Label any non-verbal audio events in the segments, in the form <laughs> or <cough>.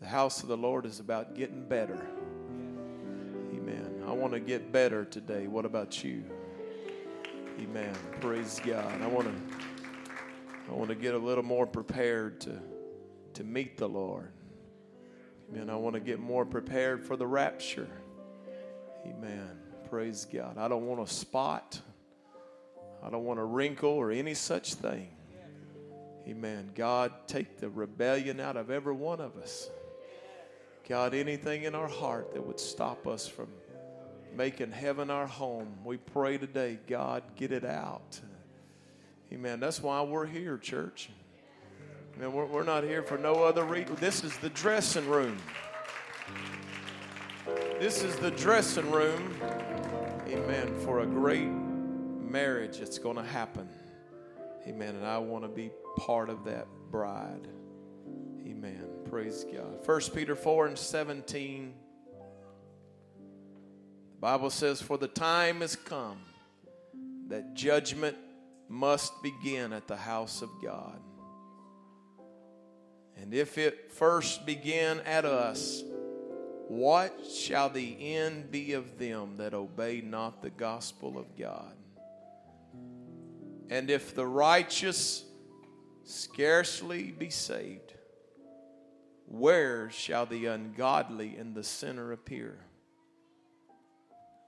The house of the Lord is about getting better. Amen. I want to get better today. What about you? Amen. Praise God. I want to I want to get a little more prepared to to meet the Lord. Amen. I want to get more prepared for the rapture. Amen. Praise God. I don't want a spot. I don't want a wrinkle or any such thing. Amen. God, take the rebellion out of every one of us. God, anything in our heart that would stop us from making heaven our home, we pray today, God, get it out. Amen. That's why we're here, church. Amen. We're, we're not here for no other reason. This is the dressing room. This is the dressing room, amen, for a great marriage that's going to happen. Amen. And I want to be part of that bride. Praise God. 1 Peter 4 and 17. The Bible says, For the time has come that judgment must begin at the house of God. And if it first begin at us, what shall the end be of them that obey not the gospel of God? And if the righteous scarcely be saved, where shall the ungodly and the sinner appear?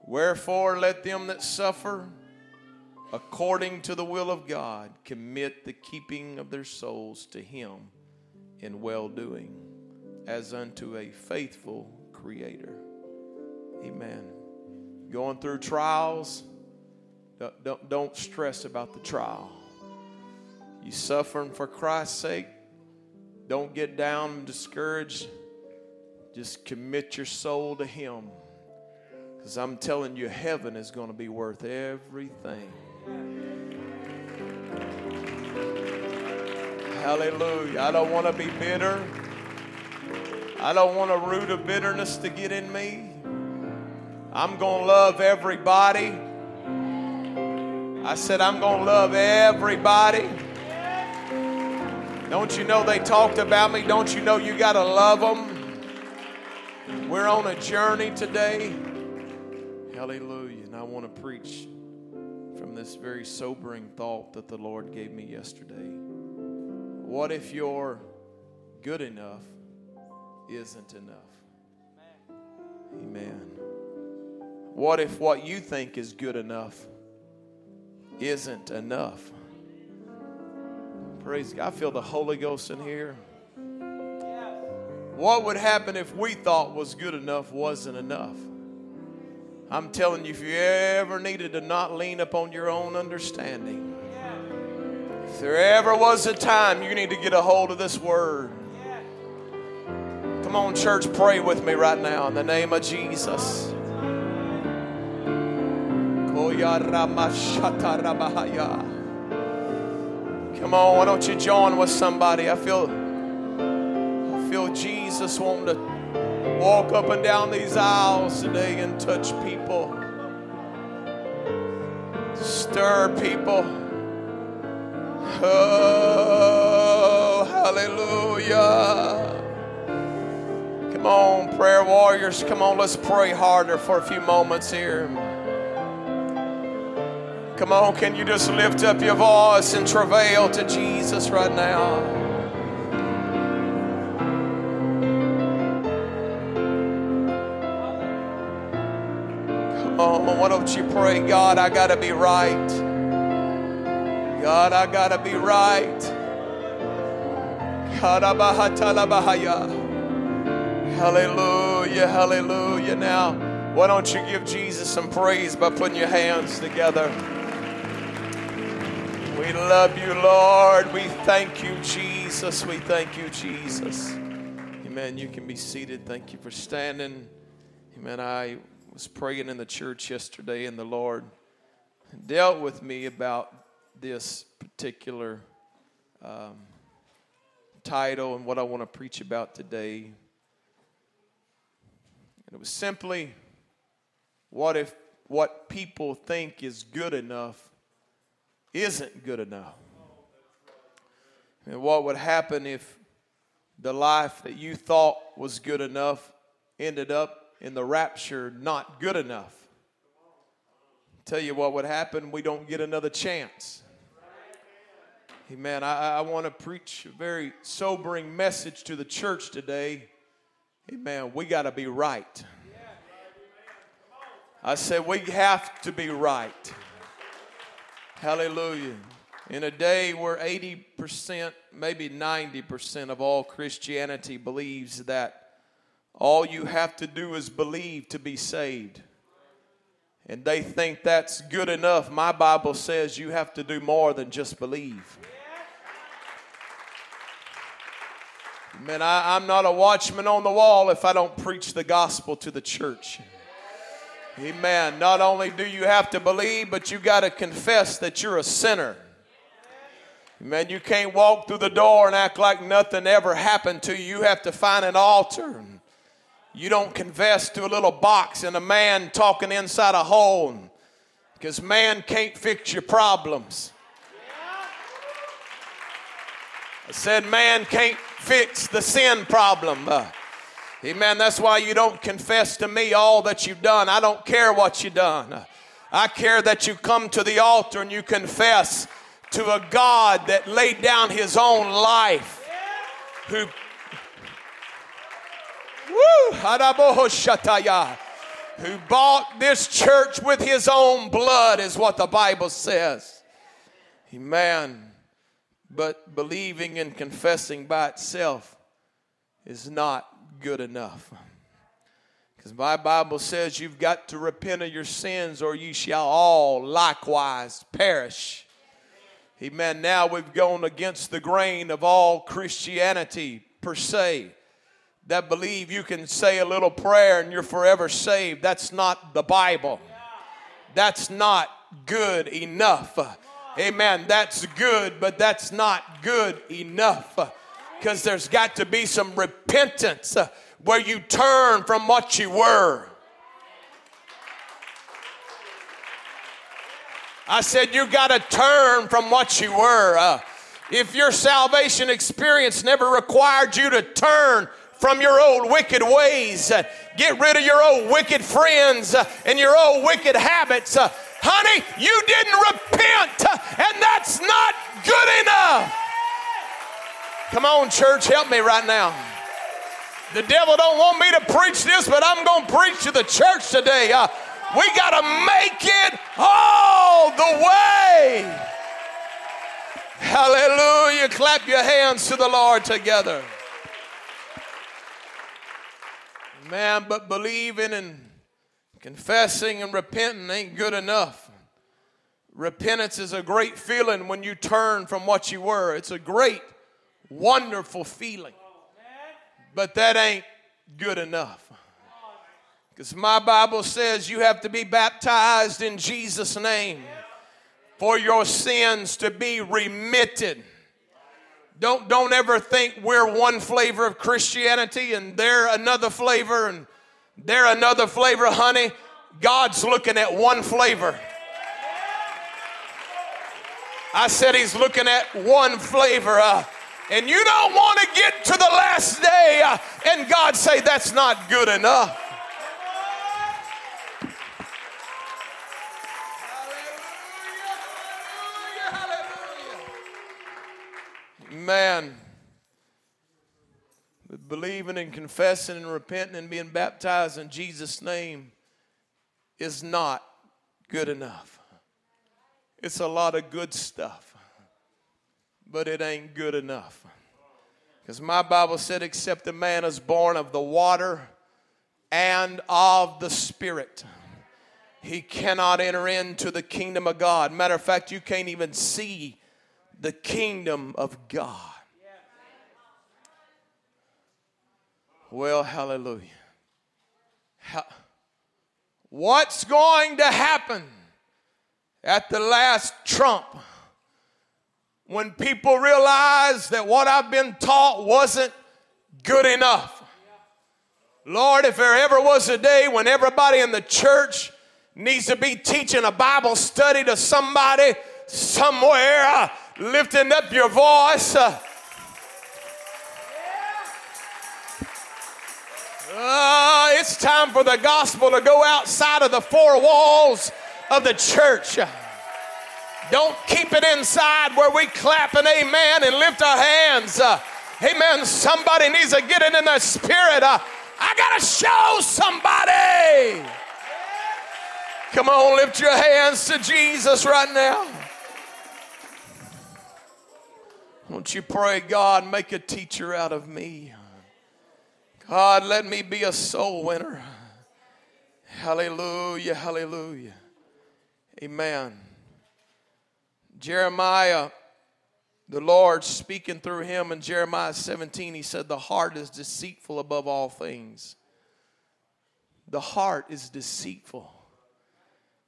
Wherefore, let them that suffer according to the will of God commit the keeping of their souls to Him in well doing, as unto a faithful Creator. Amen. Going through trials, don't, don't, don't stress about the trial. You suffering for Christ's sake, don't get down and discouraged. Just commit your soul to Him. Because I'm telling you, heaven is going to be worth everything. Hallelujah. I don't want to be bitter. I don't want a root of bitterness to get in me. I'm going to love everybody. I said, I'm going to love everybody. Don't you know they talked about me? Don't you know you got to love them? We're on a journey today. Hallelujah. And I want to preach from this very sobering thought that the Lord gave me yesterday. What if your good enough isn't enough? Amen. What if what you think is good enough isn't enough? Praise God. I feel the Holy Ghost in here. What would happen if we thought was good enough wasn't enough? I'm telling you, if you ever needed to not lean upon your own understanding, if there ever was a time you need to get a hold of this word, come on, church, pray with me right now in the name of Jesus. Come on, why don't you join with somebody? I feel I feel Jesus wanting to walk up and down these aisles today and touch people. Stir people. Oh, hallelujah. Come on, prayer warriors. Come on, let's pray harder for a few moments here. Come on, can you just lift up your voice and travail to Jesus right now? Come on, why don't you pray, God, I got to be right. God, I got to be right. Hallelujah, hallelujah. Now, why don't you give Jesus some praise by putting your hands together? We love you, Lord. We thank you, Jesus. We thank you, Jesus. Amen. You can be seated. Thank you for standing. Amen. I was praying in the church yesterday, and the Lord dealt with me about this particular um, title and what I want to preach about today. And it was simply what if what people think is good enough isn't good enough. And what would happen if the life that you thought was good enough ended up in the rapture not good enough. Tell you what would happen, we don't get another chance. Amen. I, I want to preach a very sobering message to the church today. Amen. We got to be right. I said, we have to be right. Hallelujah. In a day where 80%, maybe 90% of all Christianity believes that all you have to do is believe to be saved. And they think that's good enough. My Bible says you have to do more than just believe. Man, I, am not a watchman on the wall if I don't preach the gospel to the church. Amen. Not only do you have to believe, but you got to confess that you're a sinner. Man, you can't walk through the door and act like nothing ever happened to you. You have to find an altar. You don't confess to a little box and a man talking inside a hole because man can't fix your problems. I said, man can't fix the sin problem. Amen. That's why you don't confess to me all that you've done. I don't care what you've done. I care that you come to the altar and you confess to a God that laid down his own life, who woo, who bought this church with his own blood, is what the Bible says. Amen. But believing and confessing by itself is not good enough. Because my Bible says you've got to repent of your sins or you shall all likewise perish. Amen. Now we've gone against the grain of all Christianity per se that believe you can say a little prayer and you're forever saved. That's not the Bible. That's not good enough. Amen. That's good, but that's not good enough. Because there's got to be some repentance where you turn from what you were. I said, You got to turn from what you were. Uh, if your salvation experience never required you to turn from your old wicked ways, uh, get rid of your old wicked friends uh, and your old wicked habits, uh, honey, you didn't repent, uh, and that's not good enough. Come on, church, help me right now. The devil don't want me to preach this, but I'm going to preach to the church today. Uh, we got to make it all the way. Hallelujah. Clap your hands to the Lord together. Man, but believing and confessing and repenting ain't good enough. Repentance is a great feeling when you turn from what you were. It's a great, wonderful feeling. But that ain't good enough. Because my Bible says you have to be baptized in Jesus' name for your sins to be remitted. Don't, don't ever think we're one flavor of Christianity and they're another flavor and they're another flavor, honey. God's looking at one flavor. I said he's looking at one flavor. Uh, and you don't want to get to the last day uh, and God say that's not good enough. Man, believing and confessing and repenting and being baptized in Jesus' name is not good enough. It's a lot of good stuff, but it ain't good enough. Because my Bible said, except a man is born of the water and of the Spirit, he cannot enter into the kingdom of God. Matter of fact, you can't even see the kingdom of God. Well, hallelujah. what's going to happen at the last trump when people realize that what I've been taught wasn't good enough? Lord, if there ever was a day when everybody in the church needs to be teaching a Bible study to somebody somewhere, lifting up your voice. Uh, Uh, it's time for the gospel to go outside of the four walls of the church. Don't keep it inside where we clap an amen and lift our hands. Uh, amen. Somebody needs to get it in the spirit. Uh, I got to show somebody. Come on, lift your hands to Jesus right now. Won't you pray, God, make a teacher out of me? God, let me be a soul winner. Hallelujah, hallelujah. Amen. Jeremiah, the Lord speaking through him in Jeremiah 17, he said, The heart is deceitful above all things. The heart is deceitful.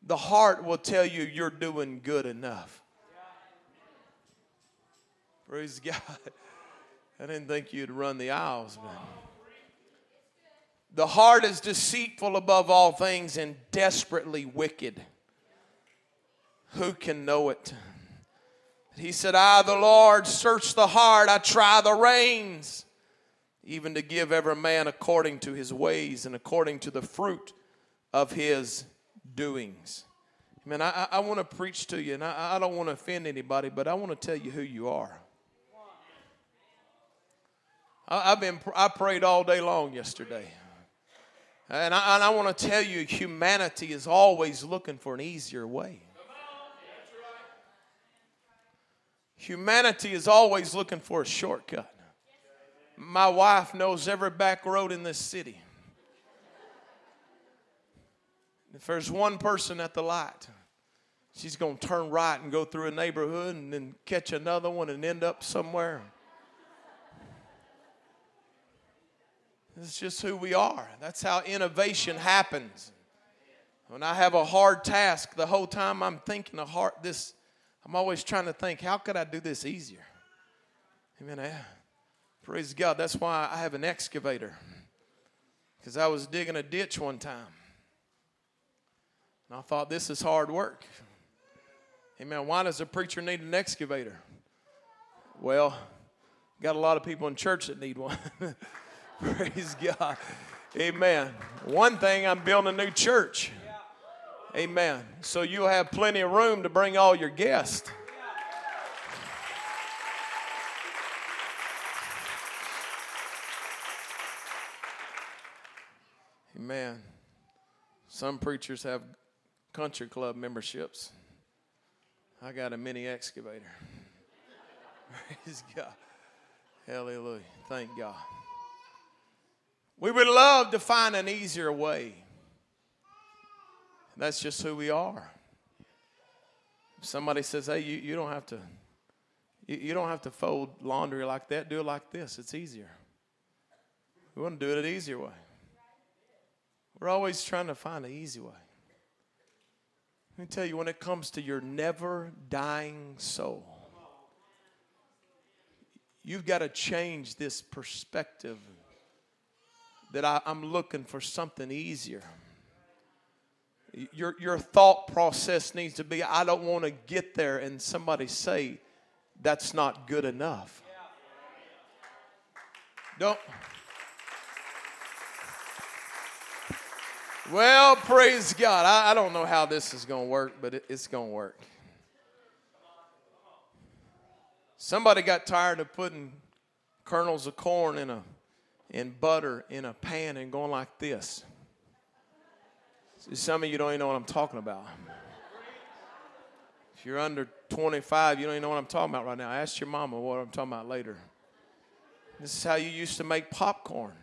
The heart will tell you you're doing good enough. Praise God. I didn't think you'd run the aisles, man. The heart is deceitful above all things and desperately wicked. Who can know it? He said, I, the Lord, search the heart, I try the reins, even to give every man according to his ways and according to the fruit of his doings. Man, I, I want to preach to you, and I, I don't want to offend anybody, but I want to tell you who you are. I, have been, I prayed all day long yesterday. And I, and I want to tell you, humanity is always looking for an easier way. Humanity is always looking for a shortcut. My wife knows every back road in this city. If there's one person at the light, she's going to turn right and go through a neighborhood and then catch another one and end up somewhere. It's just who we are. That's how innovation happens. When I have a hard task, the whole time I'm thinking of hard this, I'm always trying to think, how could I do this easier? Amen. Praise God. That's why I have an excavator. Because I was digging a ditch one time. And I thought this is hard work. Amen. Why does a preacher need an excavator? Well, got a lot of people in church that need one. <laughs> Praise God. Amen. One thing, I'm building a new church. Amen. So you'll have plenty of room to bring all your guests. Amen. Some preachers have country club memberships. I got a mini excavator. <laughs> Praise God. Hallelujah. Thank God. We would love to find an easier way. That's just who we are. Somebody says, hey, you, you don't have to you, you don't have to fold laundry like that, do it like this. It's easier. We want to do it an easier way. We're always trying to find an easy way. Let me tell you, when it comes to your never dying soul, you've got to change this perspective that I, am looking for something easier. Your, your thought process needs to be I don't want to get there and somebody say, that's not good enough. Don't. Well, praise God. I, I don't know how this is going to work, but it, it's going to work. Somebody got tired of putting kernels of corn in a in butter in a pan and going like this. Some of you don't even know what I'm talking about. If you're under 25, you don't even know what I'm talking about right now. Ask your mama what I'm talking about later. This is how you used to make popcorn.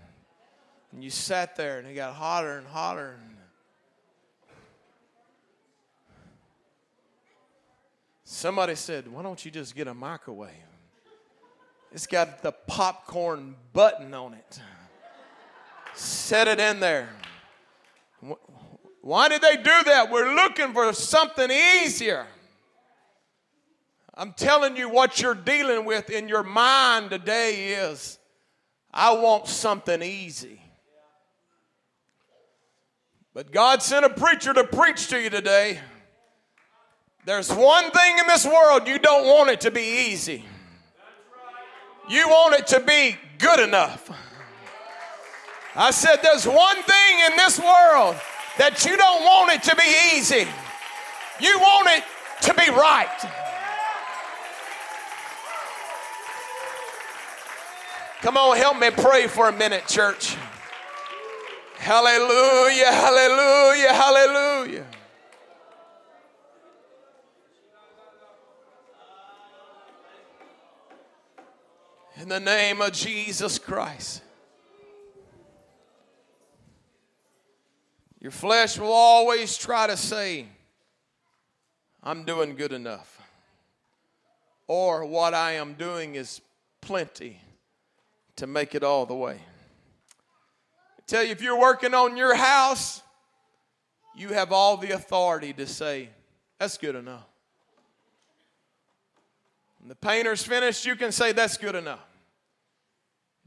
And you sat there and it got hotter and hotter. And Somebody said, Why don't you just get a microwave? It's got the popcorn button on it. Set it in there. Why did they do that? We're looking for something easier. I'm telling you what you're dealing with in your mind today is I want something easy. But God sent a preacher to preach to you today. There's one thing in this world you don't want it to be easy. You want it to be good enough. I said, There's one thing in this world that you don't want it to be easy, you want it to be right. Come on, help me pray for a minute, church. Hallelujah, hallelujah, hallelujah. In the name of Jesus Christ. Your flesh will always try to say, I'm doing good enough. Or what I am doing is plenty to make it all the way. I tell you, if you're working on your house, you have all the authority to say, That's good enough. When the painter's finished, you can say, That's good enough.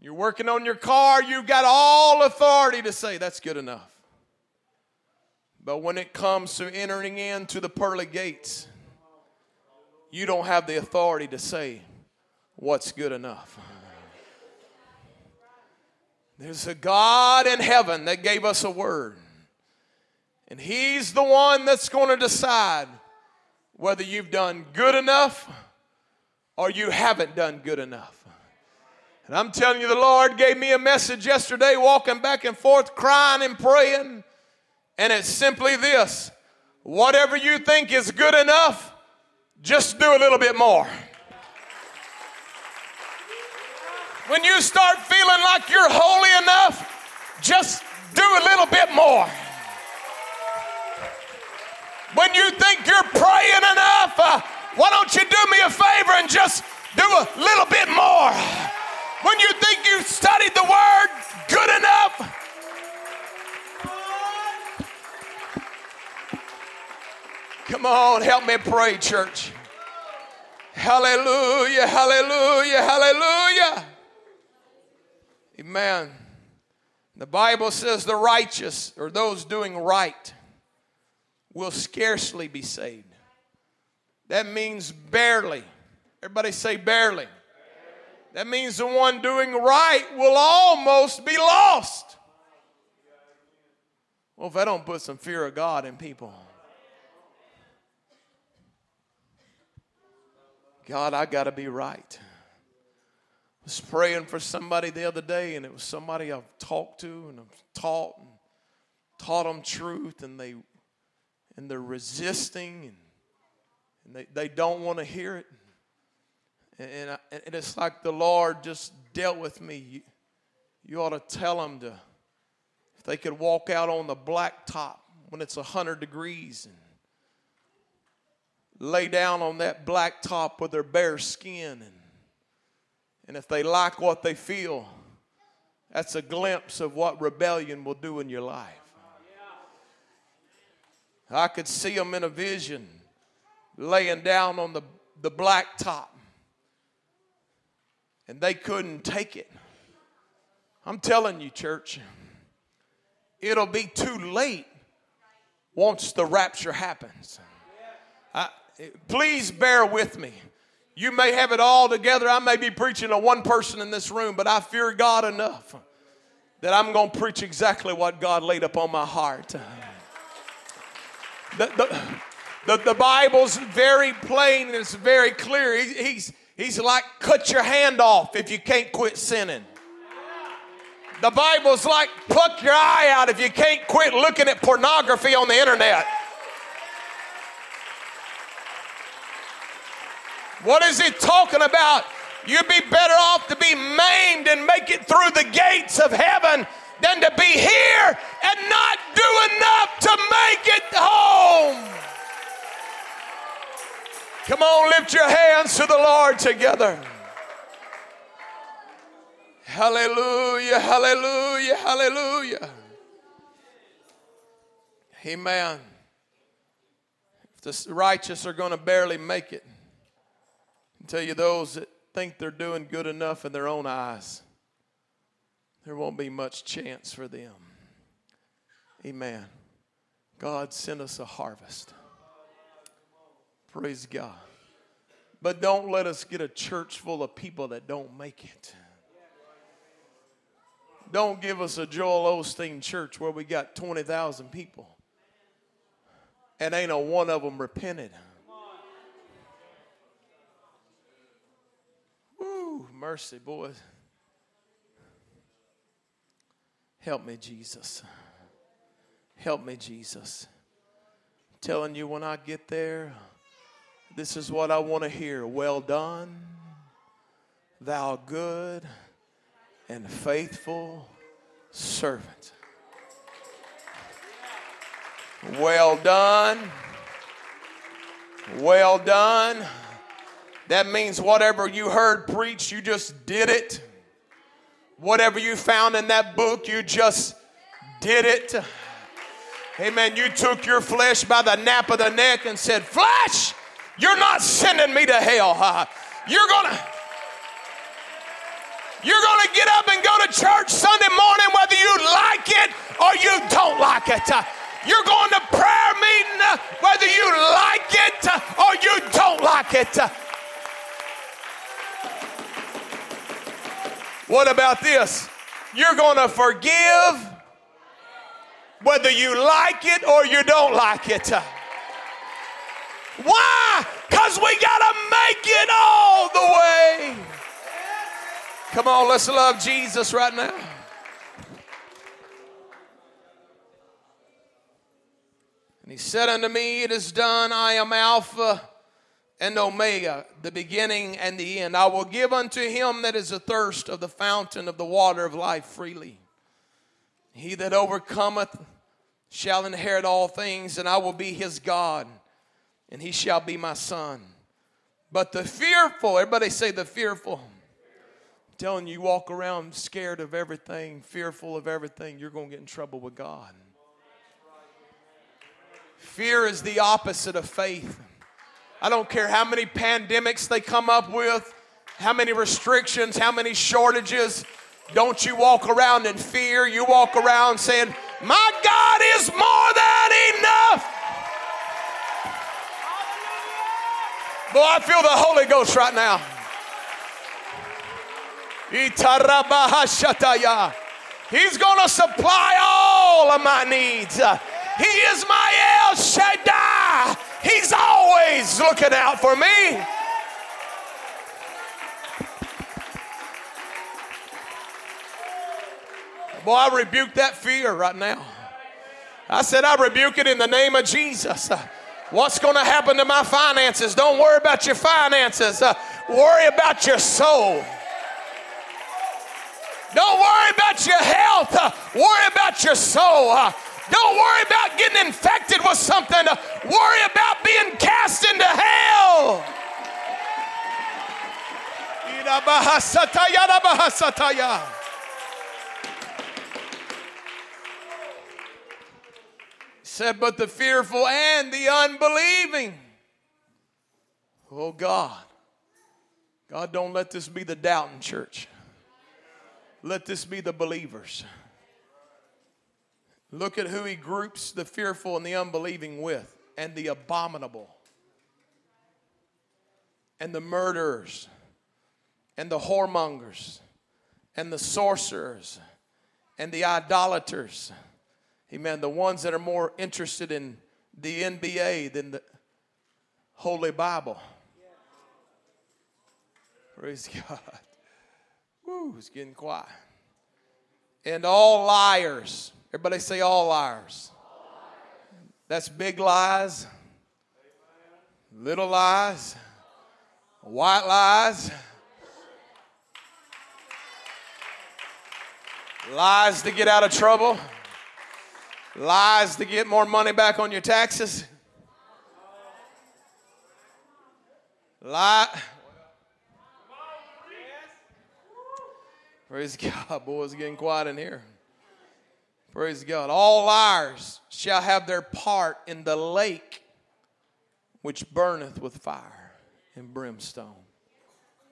You're working on your car, you've got all authority to say, That's good enough. But when it comes to entering into the pearly gates, you don't have the authority to say what's good enough. There's a God in heaven that gave us a word. And He's the one that's going to decide whether you've done good enough or you haven't done good enough. And I'm telling you, the Lord gave me a message yesterday, walking back and forth, crying and praying. And it's simply this whatever you think is good enough, just do a little bit more. When you start feeling like you're holy enough, just do a little bit more. When you think you're praying enough, uh, why don't you do me a favor and just do a little bit more? When you think you've studied the word good enough, Come on, help me pray, church. Hallelujah, hallelujah, hallelujah. Amen. The Bible says the righteous, or those doing right, will scarcely be saved. That means barely. Everybody say barely. That means the one doing right will almost be lost. Well, if I don't put some fear of God in people, God, I got to be right. I was praying for somebody the other day, and it was somebody I've talked to and I've taught and taught them truth, and they and they're resisting and, and they, they don't want to hear it. And, and, I, and, it's like the Lord just dealt with me. You, you ought to tell them to, if they could walk out on the blacktop when it's 100 degrees and lay down on that black top with their bare skin. And and if they like what they feel that's a glimpse of what rebellion will do in your life. I could see them in a vision laying down on the, the black top and they couldn't take it. I'm telling you church it'll be too late once the rapture happens. I, please bear with me. You may have it all together. I may be preaching to one person in this room, but I fear God enough that I'm going to preach exactly what God laid upon my heart. The, the, the, the Bible's very plain and it's very clear. He, he's, he's like, cut your hand off if you can't quit sinning. The Bible's like, pluck your eye out if you can't quit looking at pornography on the internet. What is he talking about? You'd be better off to be maimed and make it through the gates of heaven than to be here and not do enough to make it home. Come on, lift your hands to the Lord together. Hallelujah, hallelujah, hallelujah. Amen. If the righteous are going to barely make it, tell you those that think they're doing good enough in their own eyes, there won't be much chance for them. Amen. God sent us a harvest. Praise God. But don't let us get a church full of people that don't make it. Don't give us a Joel Osteen church where we got 20,000 people and ain't a one of them repented. Woo, mercy, boys. Help me, Jesus. Help me, Jesus. I'm telling you, when I get there, this is what I want to hear. Well done, thou good and faithful servant. Well done. Well done. That means whatever you heard preached, you just did it. Whatever you found in that book, you just did it. Amen. You took your flesh by the nape of the neck and said, Flesh, you're not sending me to hell. You're going to. You're going to get up and go to church Sunday morning whether you like it or you don't like it. You're going to prayer meeting whether you like it or you don't like it. What about this? You're going to forgive whether you like it or you don't like it. Why? Because we got to make it all the way. Come on, let's love Jesus right now. And he said unto me, It is done. I am Alpha and Omega, the beginning and the end. I will give unto him that is athirst of the fountain of the water of life freely. He that overcometh shall inherit all things, and I will be his God, and he shall be my son. But the fearful, everybody say the fearful. I'm telling you, you walk around scared of everything, fearful of everything, you're going to get in trouble with God. Fear is the opposite of faith. I don't care how many pandemics they come up with, how many restrictions, how many shortages. Don't you walk around in fear. You walk around saying, My God is more than enough. Boy, I feel the Holy Ghost right now. He's going to supply all of my needs. He is my El Shaddai. He's always looking out for me. Boy, I rebuke that fear right now. I said, I rebuke it in the name of Jesus. What's going to happen to my finances? Don't worry about your finances. Uh, worry about your soul. Don't worry about your health. Uh, worry about your soul. Uh, don't worry about getting infected with something. Worry about being cast into hell. said, but the fearful and the unbelieving. Oh God. God, don't let this be the doubting church. Let this be the believers. Look at who he groups the fearful and the unbelieving with, and the abominable, and the murderers, and the whoremongers, and the sorcerers, and the idolaters. Amen. The ones that are more interested in the NBA than the Holy Bible. Praise God. Woo, it's getting quiet. And all liars. Everybody say all liars. That's big lies, little lies, white lies, lies to get out of trouble, lies to get more money back on your taxes. Lie. Praise God, boys, getting quiet in here. Praise God. All liars shall have their part in the lake which burneth with fire and brimstone,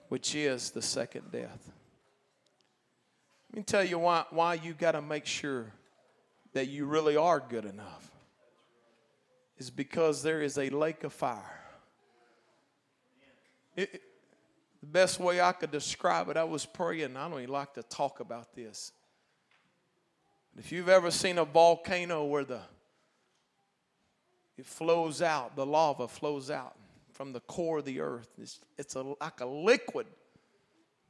which is the second death. Let me tell you why, why you got to make sure that you really are good enough. Is because there is a lake of fire. It, the best way I could describe it, I was praying. I don't even like to talk about this. If you've ever seen a volcano where the it flows out, the lava flows out from the core of the earth. It's, it's a, like a liquid,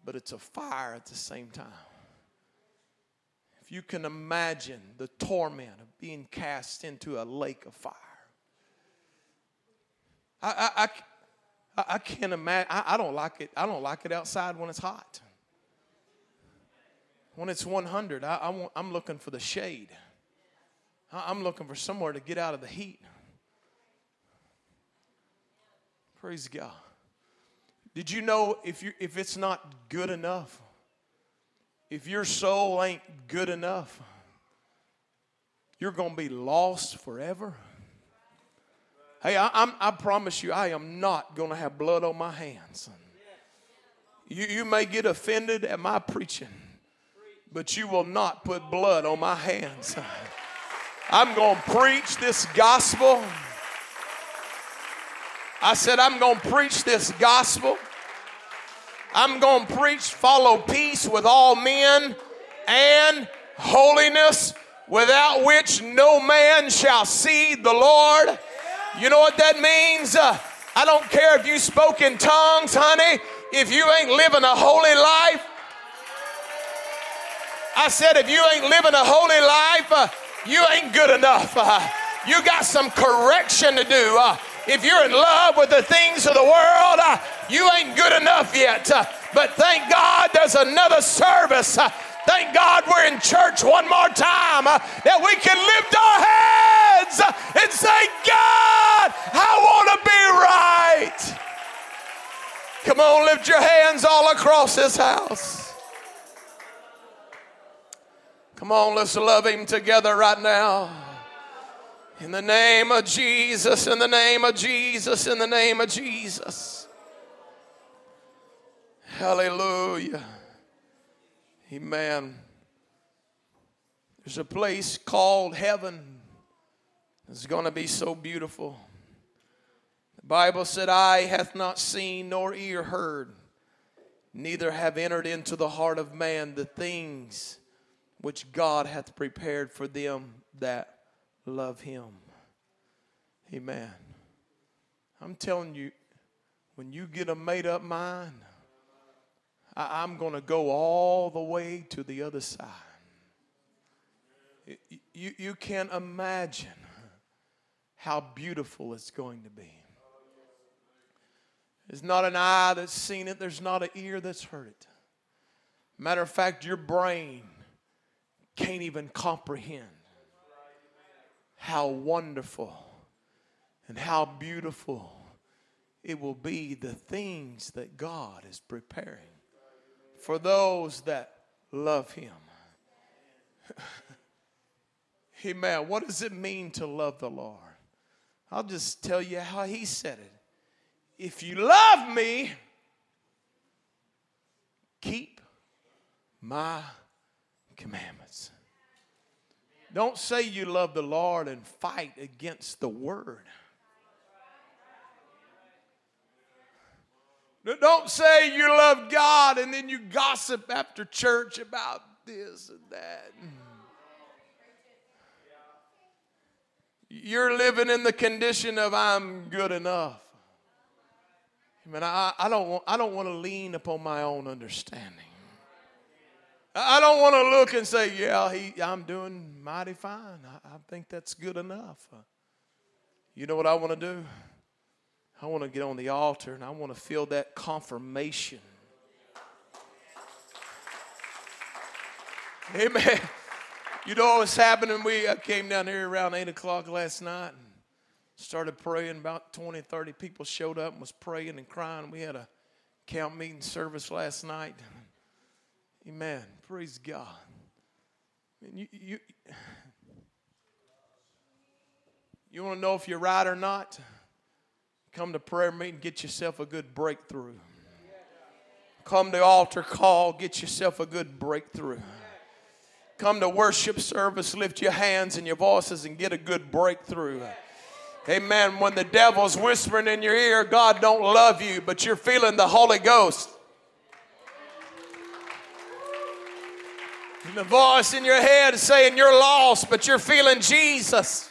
but it's a fire at the same time. If you can imagine the torment of being cast into a lake of fire, I, I, I, I can't imagine. I, I don't like it. I don't like it outside when it's hot. When it's 100, I, I want, I'm looking for the shade. I, I'm looking for somewhere to get out of the heat. Praise God. Did you know if you if it's not good enough, if your soul ain't good enough, you're going to be lost forever? Hey, I, I'm, I promise you, I am not going to have blood on my hands. You, you may get offended at my preaching, but you will not put blood on my hands. I'm going to preach this gospel. I said, I'm going to preach this gospel. I'm going to preach, follow peace with all men and holiness, without which no man shall see the Lord. You know what that means? Uh, I don't care if you spoke in tongues, honey, if you ain't living a holy life. I said, if you ain't living a holy life, uh, you ain't good enough. Uh, you got some correction to do. Uh, if you're in love with the things of the world, uh, you ain't good enough yet. Uh, but thank God there's another service uh, Thank God we're in church one more time that we can lift our hands uh, and say, God, I want to be right. Come on, lift your hands all across this house. Come on, let's love Him together right now. In the name of Jesus, in the name of Jesus, in the name of Jesus. Hallelujah. Amen. There's a place called heaven. It's going to be so beautiful. The Bible said, Eye hath not seen nor ear heard, neither have entered into the heart of man the things which God hath prepared for them that love him. Amen. I'm telling you, when you get a made up mind, I, am going to go all the way to the other side. You, you can't imagine how beautiful it's going to be. There's not an eye that's seen it, there's not an ear that's heard it. Matter of fact, your brain can't even comprehend how wonderful and how beautiful it will be the things that God is preparing for those that love Him. <laughs> Amen. What does it mean to love the Lord? I'll just tell you how He said it. If you love me, keep my commandments. Don't say you love the Lord and fight against the word. Don't say you love God and then you gossip after church about this and that. You're living in the condition of I'm good enough. I mean, I, I don't want, I don't want to lean upon my own understanding. I don't want to look and say, yeah, he, I'm doing mighty fine. I, I think that's good enough. Uh, you know what I want to do? I want to get on the altar and I want to feel that confirmation. Amen. You know what's happening? We came down here around 8 o'clock last night and started praying. About 20, 30 people showed up and was praying and crying. We had a camp meeting service last night. Amen. Praise God. You, you, you want to know if you're right or not? Come to prayer meeting, get yourself a good breakthrough. Come to altar call, get yourself a good breakthrough. Come to worship service, lift your hands and your voices and get a good breakthrough. Amen. When the devil's whispering in your ear, God don't love you, but you're feeling the Holy Ghost. And the voice in your head is saying you're lost, but you're feeling Jesus.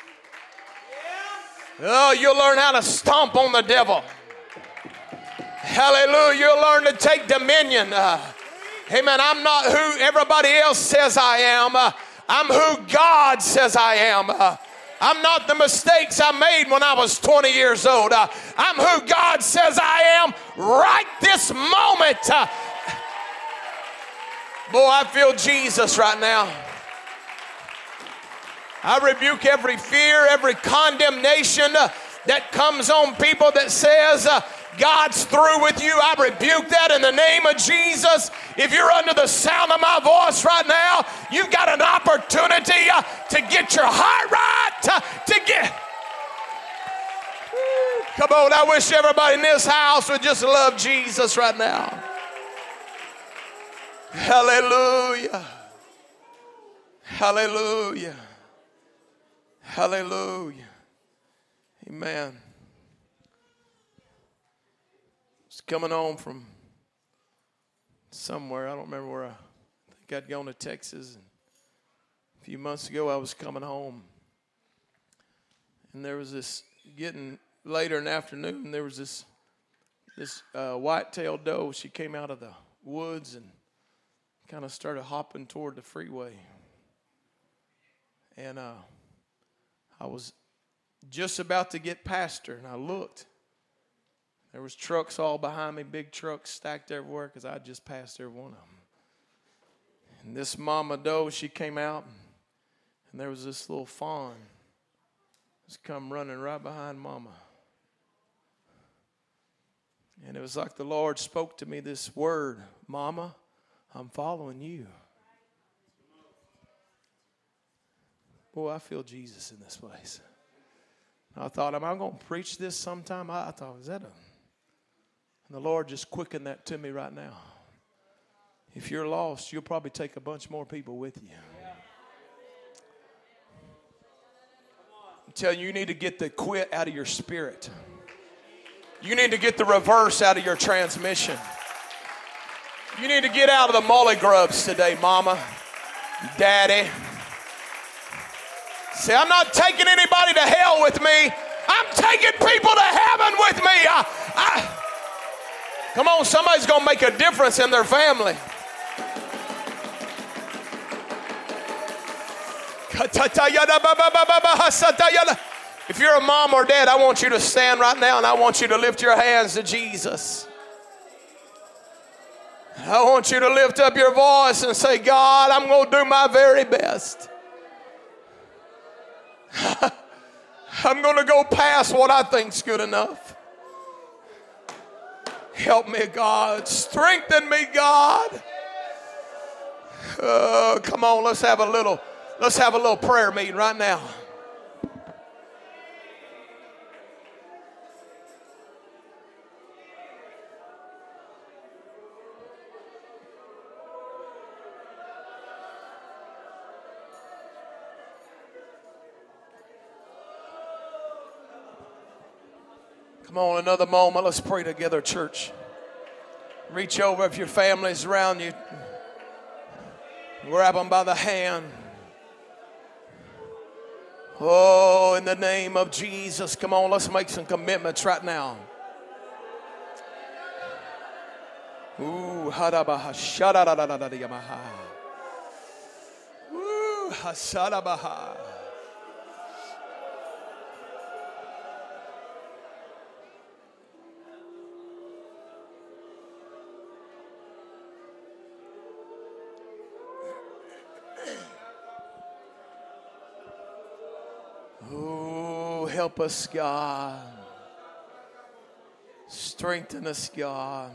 Oh, you'll learn how to stomp on the devil. Hallelujah. You'll learn to take dominion. Uh, amen. I'm not who everybody else says I am. Uh, I'm who God says I am. Uh, I'm not the mistakes I made when I was 20 years old. Uh, I'm who God says I am right this moment. Boy, I feel Jesus right now. I rebuke every fear, every condemnation uh, that comes on people that says, uh, God's through with you. I rebuke that in the name of Jesus. If you're under the sound of my voice right now, you've got an opportunity uh, to get your heart right, uh, to get. Come on, I wish everybody in this house would just love Jesus right now. Hallelujah. Hallelujah. Hallelujah. Amen. It's coming home from somewhere. I don't remember where I, I think I'd gone to Texas. And a few months ago, I was coming home, and there was this getting later in the afternoon. There was this this uh, white-tailed doe. She came out of the woods and kind of started hopping toward the freeway, and uh, I was just about to get past her, and I looked there was trucks all behind me, big trucks stacked everywhere because I just passed every one of them. And this mama doe, she came out, and there was this little fawn was come running right behind mama. And it was like the Lord spoke to me this word, Mama, I'm following you. Boy, I feel Jesus in this place. I thought, am I going to preach this sometime? I, thought, is that a and the Lord just quickened that to me right now. If you're lost, you'll probably take a bunch more people with you. I'm telling you, you need to get the quit out of your spirit. You need to get the reverse out of your transmission. You need to get out of the molly grubs today, mama, daddy. Say, I'm not taking anybody to hell with me. I'm taking people to heaven with me. I, I, Come on, somebody's going to make a difference in their family. If you're a mom or dad, I want you to stand right now and I want you to lift your hands to Jesus. I want you to lift up your voice and say, God, I'm going to do my very best. <laughs> I'm going to go past what I think's good enough. Help me, God. Strengthen me, God. Oh, come on, let's have a little, let's have a little prayer meeting right now. Come on, another moment. Let's pray together, church. Reach over if your family's around you. Grab them by the hand. Oh, in the name of Jesus. Come on, let's make some commitments right now. Ooh, hadabaha, shadadadadadadiyamaha. Ooh. Help us, God. Strengthen us, God.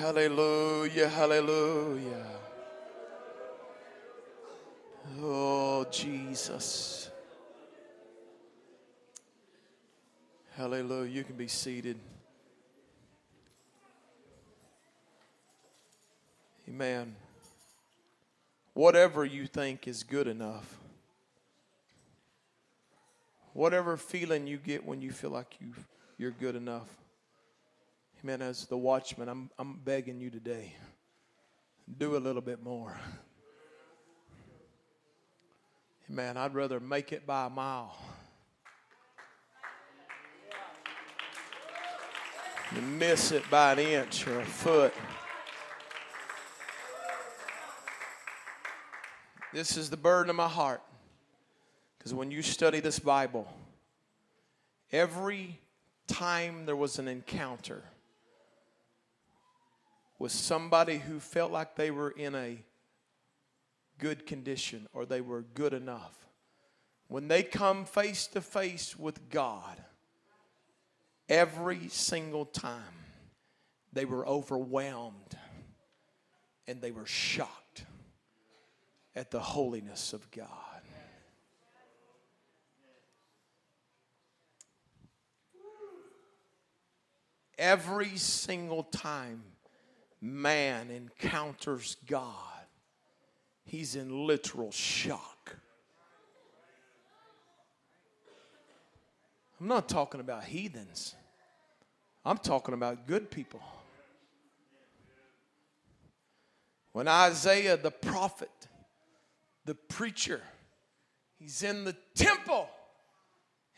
Hallelujah, hallelujah. Oh, Jesus. Hallelujah. You can be seated. Amen. Whatever you think is good enough whatever feeling you get when you feel like you you're good enough. Amen. As the watchman, I'm I'm begging you today do a little bit more. Man, I'd rather make it by a mile. than miss it by an inch or a foot. This is the burden of my heart. Because when you study this Bible, every time there was an encounter with somebody who felt like they were in a good condition or they were good enough, when they come face to face with God, every single time they were overwhelmed and they were shocked at the holiness of God. Every single time man encounters God, he's in literal shock. I'm not talking about heathens, I'm talking about good people. When Isaiah the prophet, the preacher, he's in the temple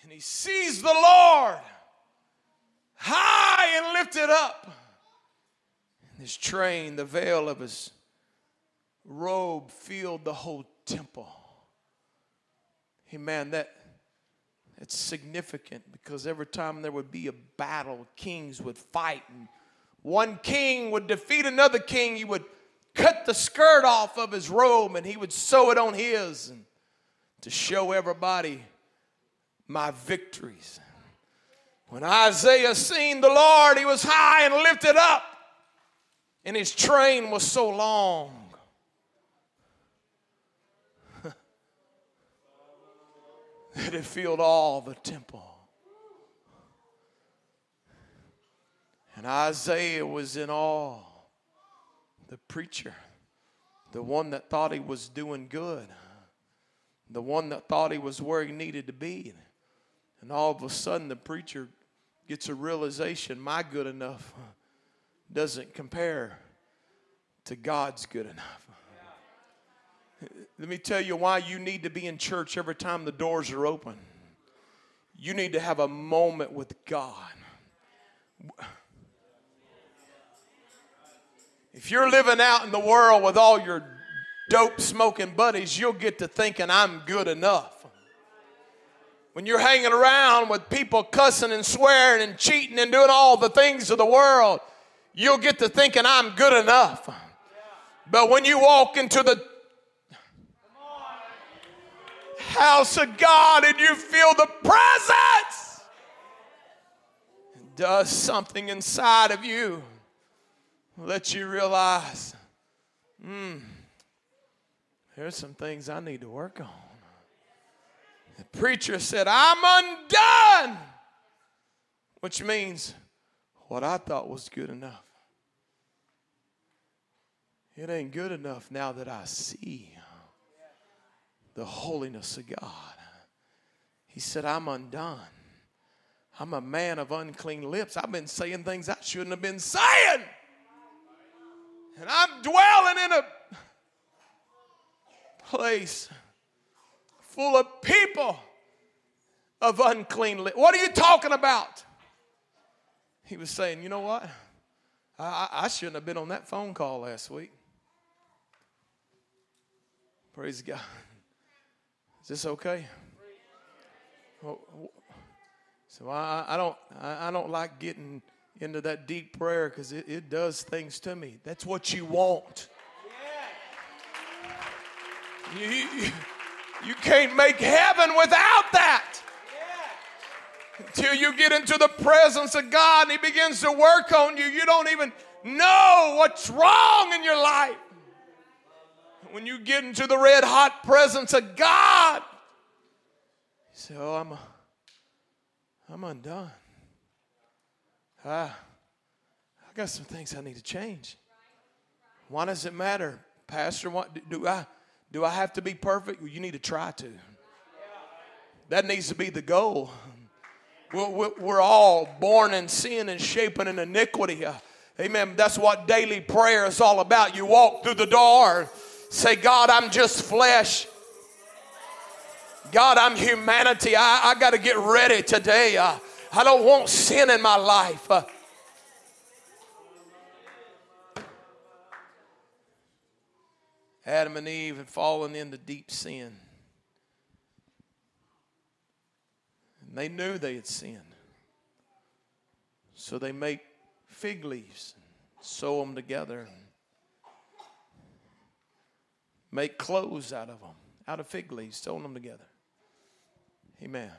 and he sees the Lord high and lifted up. And his train, the veil of his robe filled the whole temple. Hey man, that it's significant because every time there would be a battle, kings would fight, and one king would defeat another king. He would cut the skirt off of his robe and he would sew it on his and to show everybody my victories. When Isaiah seen the Lord, he was high and lifted up, and his train was so long. <laughs> that it filled all the temple. And Isaiah was in awe. The preacher, the one that thought he was doing good, the one that thought he was where he needed to be. And all of a sudden, the preacher gets a realization my good enough <laughs> doesn't compare to God's good enough. Let me tell you why you need to be in church every time the doors are open. You need to have a moment with God. If you're living out in the world with all your dope smoking buddies, you'll get to thinking, I'm good enough. When you're hanging around with people cussing and swearing and cheating and doing all the things of the world, you'll get to thinking, I'm good enough. But when you walk into the house of God and you feel the presence, it does something inside of you. Let you realize, hmm, there's some things I need to work on. The preacher said, I'm undone, which means what I thought was good enough. It ain't good enough now that I see the holiness of God. He said, I'm undone. I'm a man of unclean lips. I've been saying things I shouldn't have been saying. And I'm dwelling in a place full of people of unclean lips. What are you talking about? He was saying, You know what? I, I shouldn't have been on that phone call last week. Praise God. <laughs> Is this okay? So I, I don't I, don't like getting into that deep prayer because it, it does things to me. That's what you want. You, you, you can't make heaven without that. Until you get into the presence of God and He begins to work on you, you don't even know what's wrong in your life when you get into the red hot presence of God, you say, Oh, I'm, I'm undone. Ah, I got some things I need to change. Why does it matter, Pastor? What, do, I, do I have to be perfect? Well, you need to try to. That needs to be the goal. We're, we're all born in sin and shaping in iniquity. Amen. That's what daily prayer is all about. You walk through the door, say, God, I'm just flesh. God, I'm humanity. I, I got to get ready today. Uh, I don't want sin in my life. Uh, Adam and Eve had fallen into deep sin. And they knew they had sinned. So they make fig leaves, sew them together, make clothes out of them, out of fig leaves, sewing them together. Amen.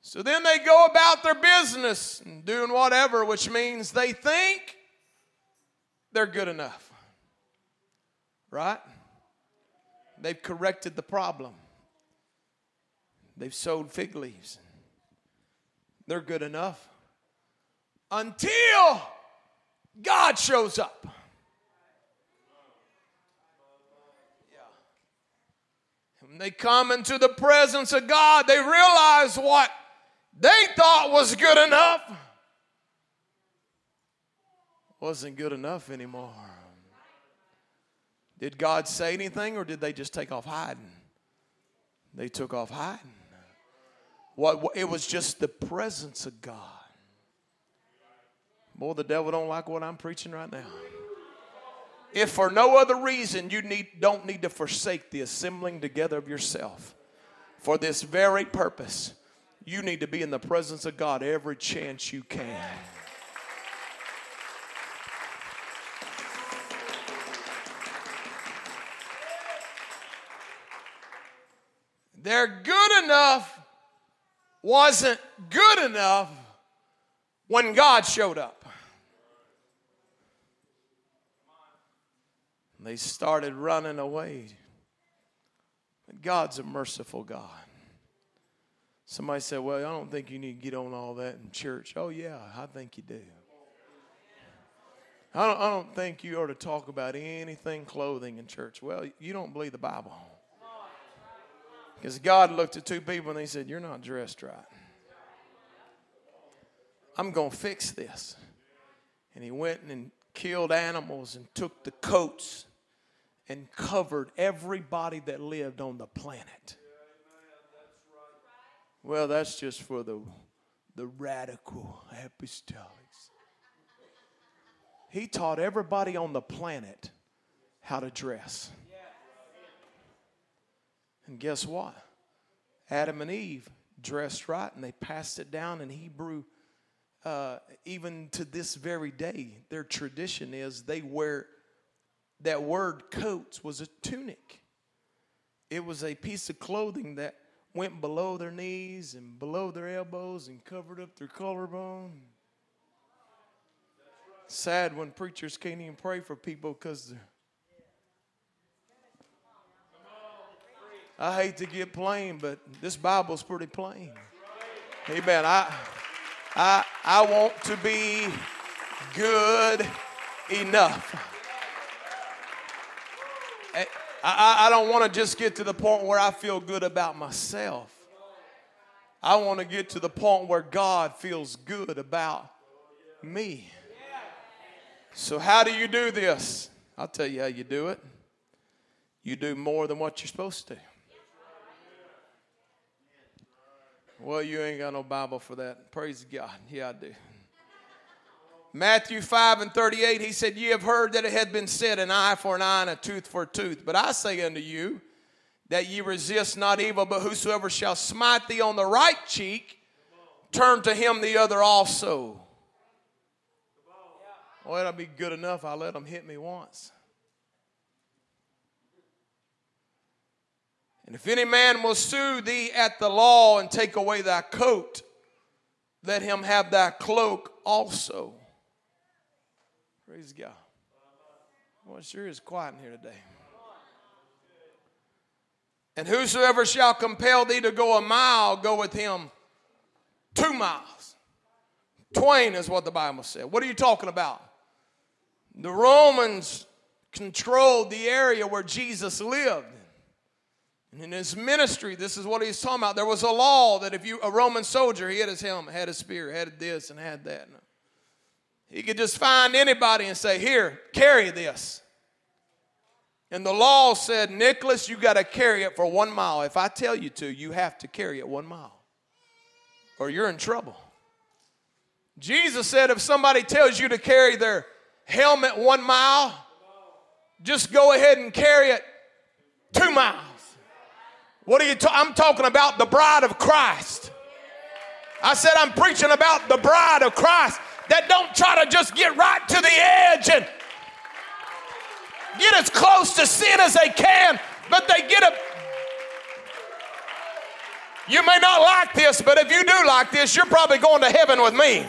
So then they go about their business and doing whatever, which means they think they're good enough. Right? They've corrected the problem. They've sowed fig leaves. They're good enough until God shows up. When they come into the presence of God, they realize what they thought was good enough wasn't good enough anymore. Did God say anything or did they just take off hiding? They took off hiding. What, it was just the presence of God. Boy, the devil don't like what I'm preaching right now. If for no other reason you need, don't need to forsake the assembling together of yourself for this very purpose, you need to be in the presence of God every chance you can. They're good enough wasn't good enough when God showed up. They started running away. But God's a merciful God. Somebody said, Well, I don't think you need to get on all that in church. Oh, yeah, I think you do. I don't, I don't think you ought to talk about anything clothing in church. Well, you don't believe the Bible. Because God looked at two people and he said, You're not dressed right. I'm going to fix this. And he went and killed animals and took the coats and covered everybody that lived on the planet. Well, that's just for the, the radical apostolics. He taught everybody on the planet how to dress. And guess what? Adam and Eve dressed right and they passed it down in Hebrew. Uh, even to this very day, their tradition is they wear that word coats was a tunic. It was a piece of clothing that went below their knees and below their elbows and covered up their collarbone. Sad when preachers can't even pray for people because I hate to get plain, but this Bible's pretty plain. Amen. I, I, I want to be good enough. I, I don't want to just get to the point where I feel good about myself. I want to get to the point where God feels good about me. So, how do you do this? I'll tell you how you do it. You do more than what you're supposed to. Well, you ain't got no Bible for that. Praise God. Yeah, I do. Matthew 5 and 38, he said, Ye have heard that it had been said, an eye for an eye and a tooth for a tooth. But I say unto you, that ye resist not evil, but whosoever shall smite thee on the right cheek, turn to him the other also. Well, that'll be good enough. I'll let them hit me once. And if any man will sue thee at the law and take away thy coat, let him have thy cloak also. Praise God. Well, it sure is quiet in here today. And whosoever shall compel thee to go a mile, go with him two miles. Twain is what the Bible said. What are you talking about? The Romans controlled the area where Jesus lived. And in his ministry, this is what he's talking about. There was a law that if you, a Roman soldier, he had his helmet, had his spear, had this, and had that. He could just find anybody and say, Here, carry this. And the law said, Nicholas, you got to carry it for one mile. If I tell you to, you have to carry it one mile, or you're in trouble. Jesus said, if somebody tells you to carry their helmet one mile, just go ahead and carry it two miles. What are you? Ta- I'm talking about the bride of Christ. I said I'm preaching about the bride of Christ that don't try to just get right to the edge and get as close to sin as they can, but they get a. You may not like this, but if you do like this, you're probably going to heaven with me.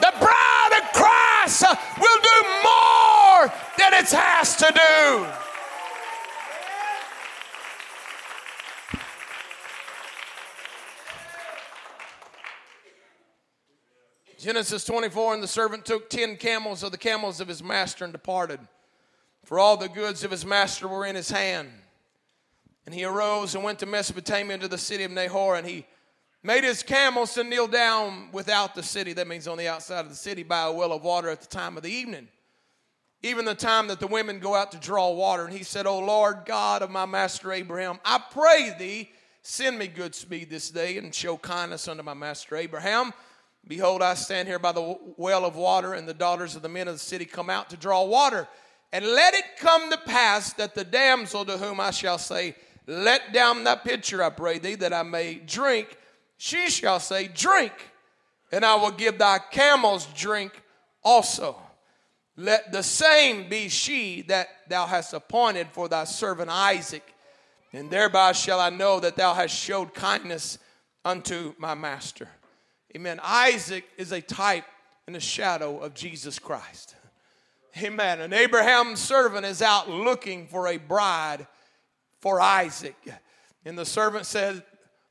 The bride of Christ will do more than it has to do. Genesis 24 And the servant took ten camels of the camels of his master and departed. For all the goods of his master were in his hand. And he arose and went to Mesopotamia to the city of Nahor, and he made his camels to kneel down without the city. That means on the outside of the city by a well of water at the time of the evening. Even the time that the women go out to draw water. And he said, O Lord God of my master Abraham, I pray thee, send me good speed this day and show kindness unto my master Abraham. Behold, I stand here by the well of water, and the daughters of the men of the city come out to draw water. And let it come to pass that the damsel to whom I shall say, Let down thy pitcher, I pray thee, that I may drink, she shall say, Drink, and I will give thy camels drink also. Let the same be she that thou hast appointed for thy servant Isaac, and thereby shall I know that thou hast showed kindness unto my master. Amen. Isaac is a type and a shadow of Jesus Christ. Amen. And Abraham's servant is out looking for a bride for Isaac. And the servant said,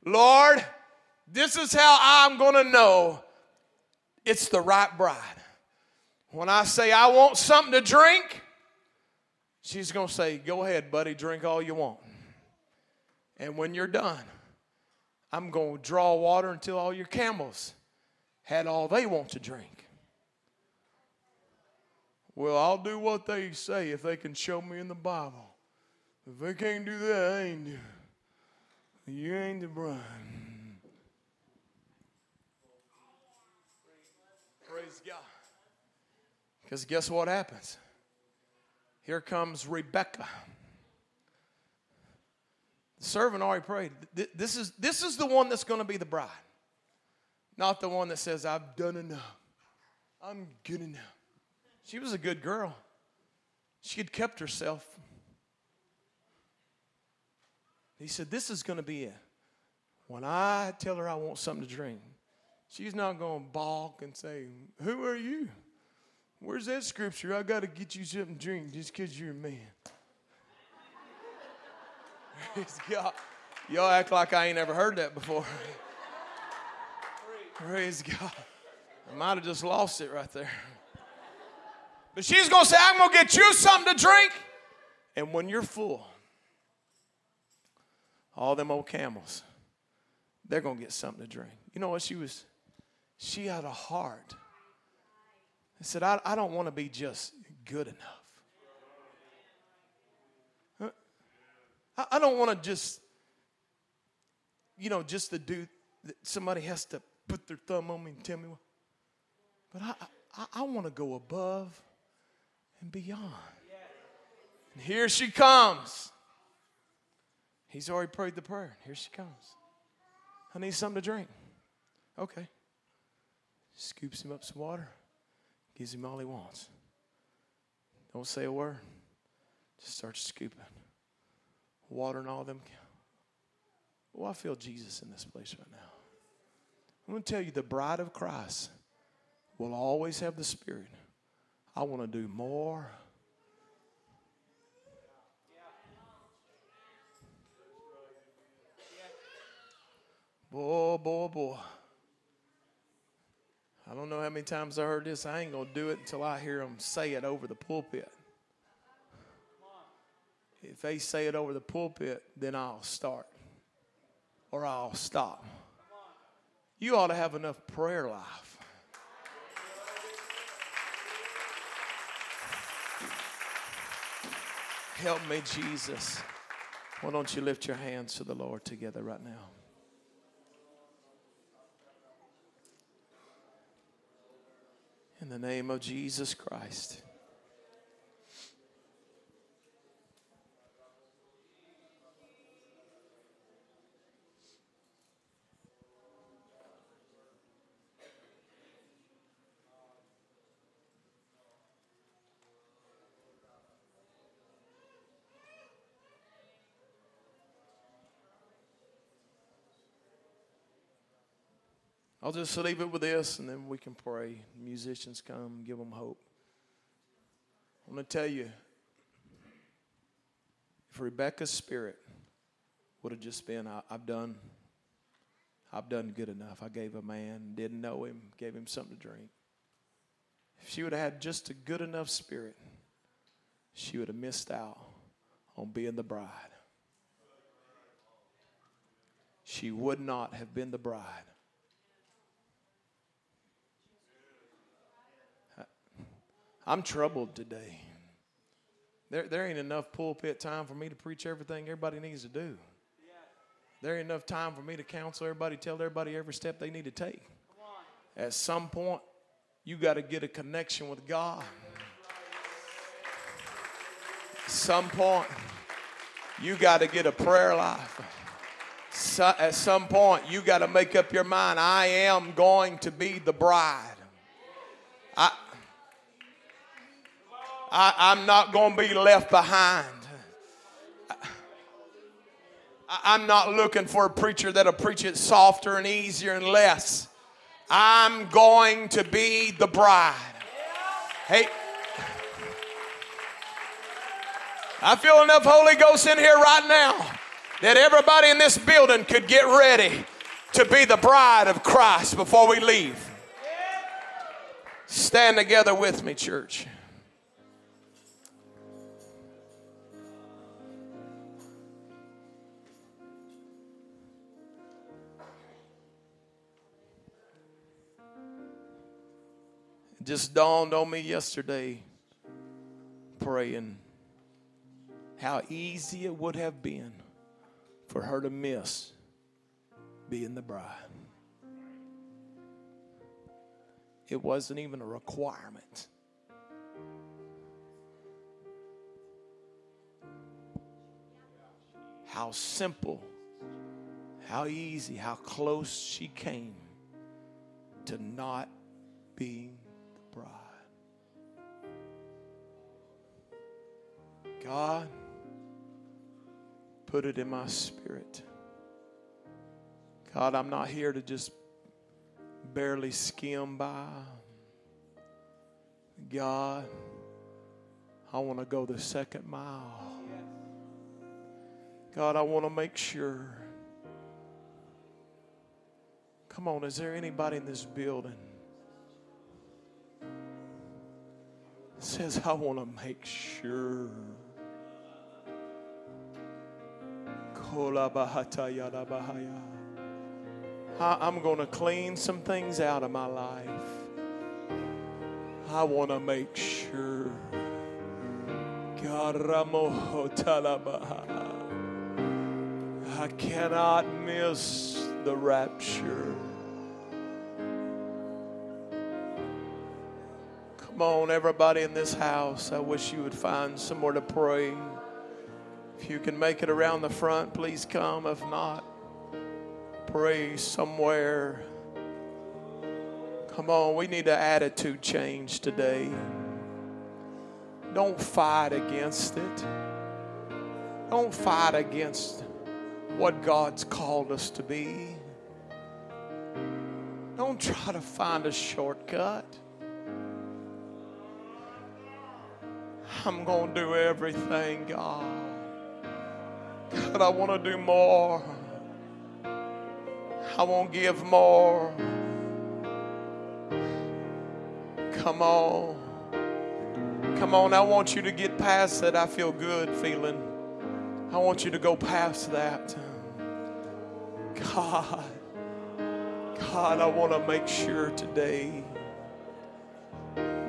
Lord, this is how I'm going to know it's the right bride. When I say I want something to drink, she's going to say, Go ahead, buddy, drink all you want. And when you're done, I'm going to draw water until all your camels had all they want to drink. Well, I'll do what they say if they can show me in the Bible. If they can't do that, I ain't do You ain't the bride. Praise God. Because guess what happens? Here comes Rebecca. The servant already prayed. This is, this is the one that's going to be the bride, not the one that says, I've done enough. I'm good enough. She was a good girl. She had kept herself. He said, This is going to be it. When I tell her I want something to drink, she's not going to balk and say, Who are you? Where's that scripture? I got to get you something to drink just because you're a man. <laughs> Praise God. Y'all act like I ain't ever heard that before. <laughs> Praise God. I might have just lost it right there. But she's going to say, I'm going to get you something to drink. And when you're full, all them old camels, they're going to get something to drink. You know what? She was, she had a heart. I said, I, I don't want to be just good enough. I, I don't want to just, you know, just to do, somebody has to put their thumb on me and tell me what. But I, I, I want to go above and beyond. And here she comes. He's already prayed the prayer. Here she comes. I need something to drink. Okay. Scoops him up some water, gives him all he wants. Don't say a word. Just starts scooping. Water and all them. Oh, I feel Jesus in this place right now. I'm going to tell you the bride of Christ will always have the Spirit I want to do more. Boy, boy, boy. I don't know how many times I heard this. I ain't going to do it until I hear them say it over the pulpit. If they say it over the pulpit, then I'll start or I'll stop. You ought to have enough prayer life. Help me, Jesus. Why don't you lift your hands to the Lord together right now? In the name of Jesus Christ. I'll just leave it with this and then we can pray. Musicians come, give them hope. I'm going to tell you if Rebecca's spirit would have just been, I, have done. I've done good enough. I gave a man, didn't know him, gave him something to drink. If she would have had just a good enough spirit, she would have missed out on being the bride. She would not have been the bride. I'm troubled today. There, there ain't enough pulpit time for me to preach everything everybody needs to do. There ain't enough time for me to counsel everybody, tell everybody every step they need to take. At some point, you got to get a connection with God. At some point, you got to get a prayer life. So, at some point, you got to make up your mind I am going to be the bride. I, I, am not going to be left behind. I, am not looking for a preacher that'll preach it softer and easier and less. I'm going to be the bride. Hey, I feel enough Holy Ghost in here right now that everybody in this building could get ready to be the bride of Christ before we leave. Stand together with me, church. Just dawned on me yesterday praying how easy it would have been for her to miss being the bride. It wasn't even a requirement. How simple, how easy, how close she came to not being God, put it in my spirit. God, I'm not here to just barely skim by. God, I want to go the second mile. God, I want to make sure. Come on, is there anybody in this building says, I want to make sure? I'm going to clean some things out of my life. I want to make sure. I cannot miss the rapture. Come on, everybody in this house. I wish you would find somewhere to pray. If you can make it around the front, please come. If not, pray somewhere. Come on, we need an attitude change today. Don't fight against it. Don't fight against what God's called us to be. Don't try to find a shortcut. I'm going to do everything, God. God, I want to do more. I want to give more. Come on. Come on. I want you to get past that I feel good feeling. I want you to go past that. God, God, I want to make sure today,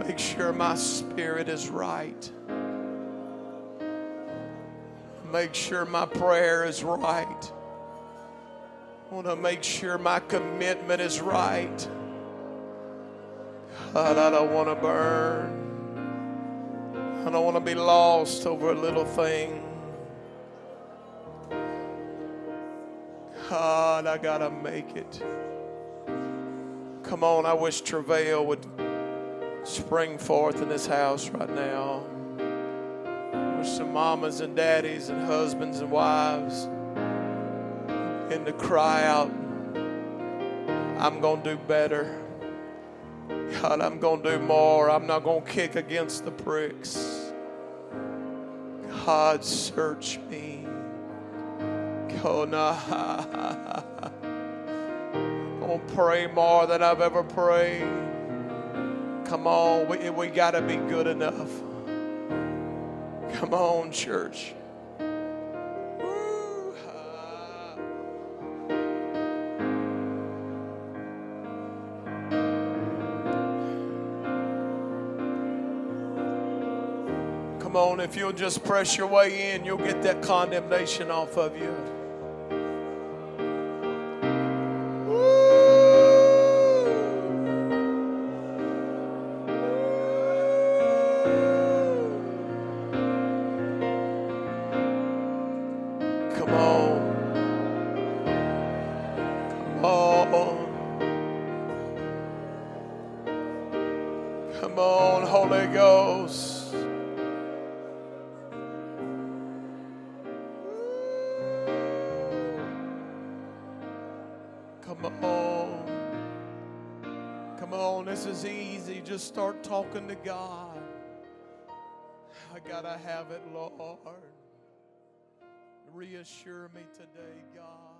make sure my spirit is right. Make sure my prayer is right. I want to make sure my commitment is right. God, I don't want to burn. I don't want to be lost over a little thing. God, I got to make it. Come on, I wish travail would spring forth in this house right now. Some mamas and daddies and husbands and wives and to cry out, I'm going to do better. God, I'm going to do more. I'm not going to kick against the pricks. God, search me. God, I'm going to pray more than I've ever prayed. Come on, we, we got to be good enough. Come on, church. Come on, if you'll just press your way in, you'll get that condemnation off of you. Talking to God. I gotta have it, Lord. Reassure me today, God.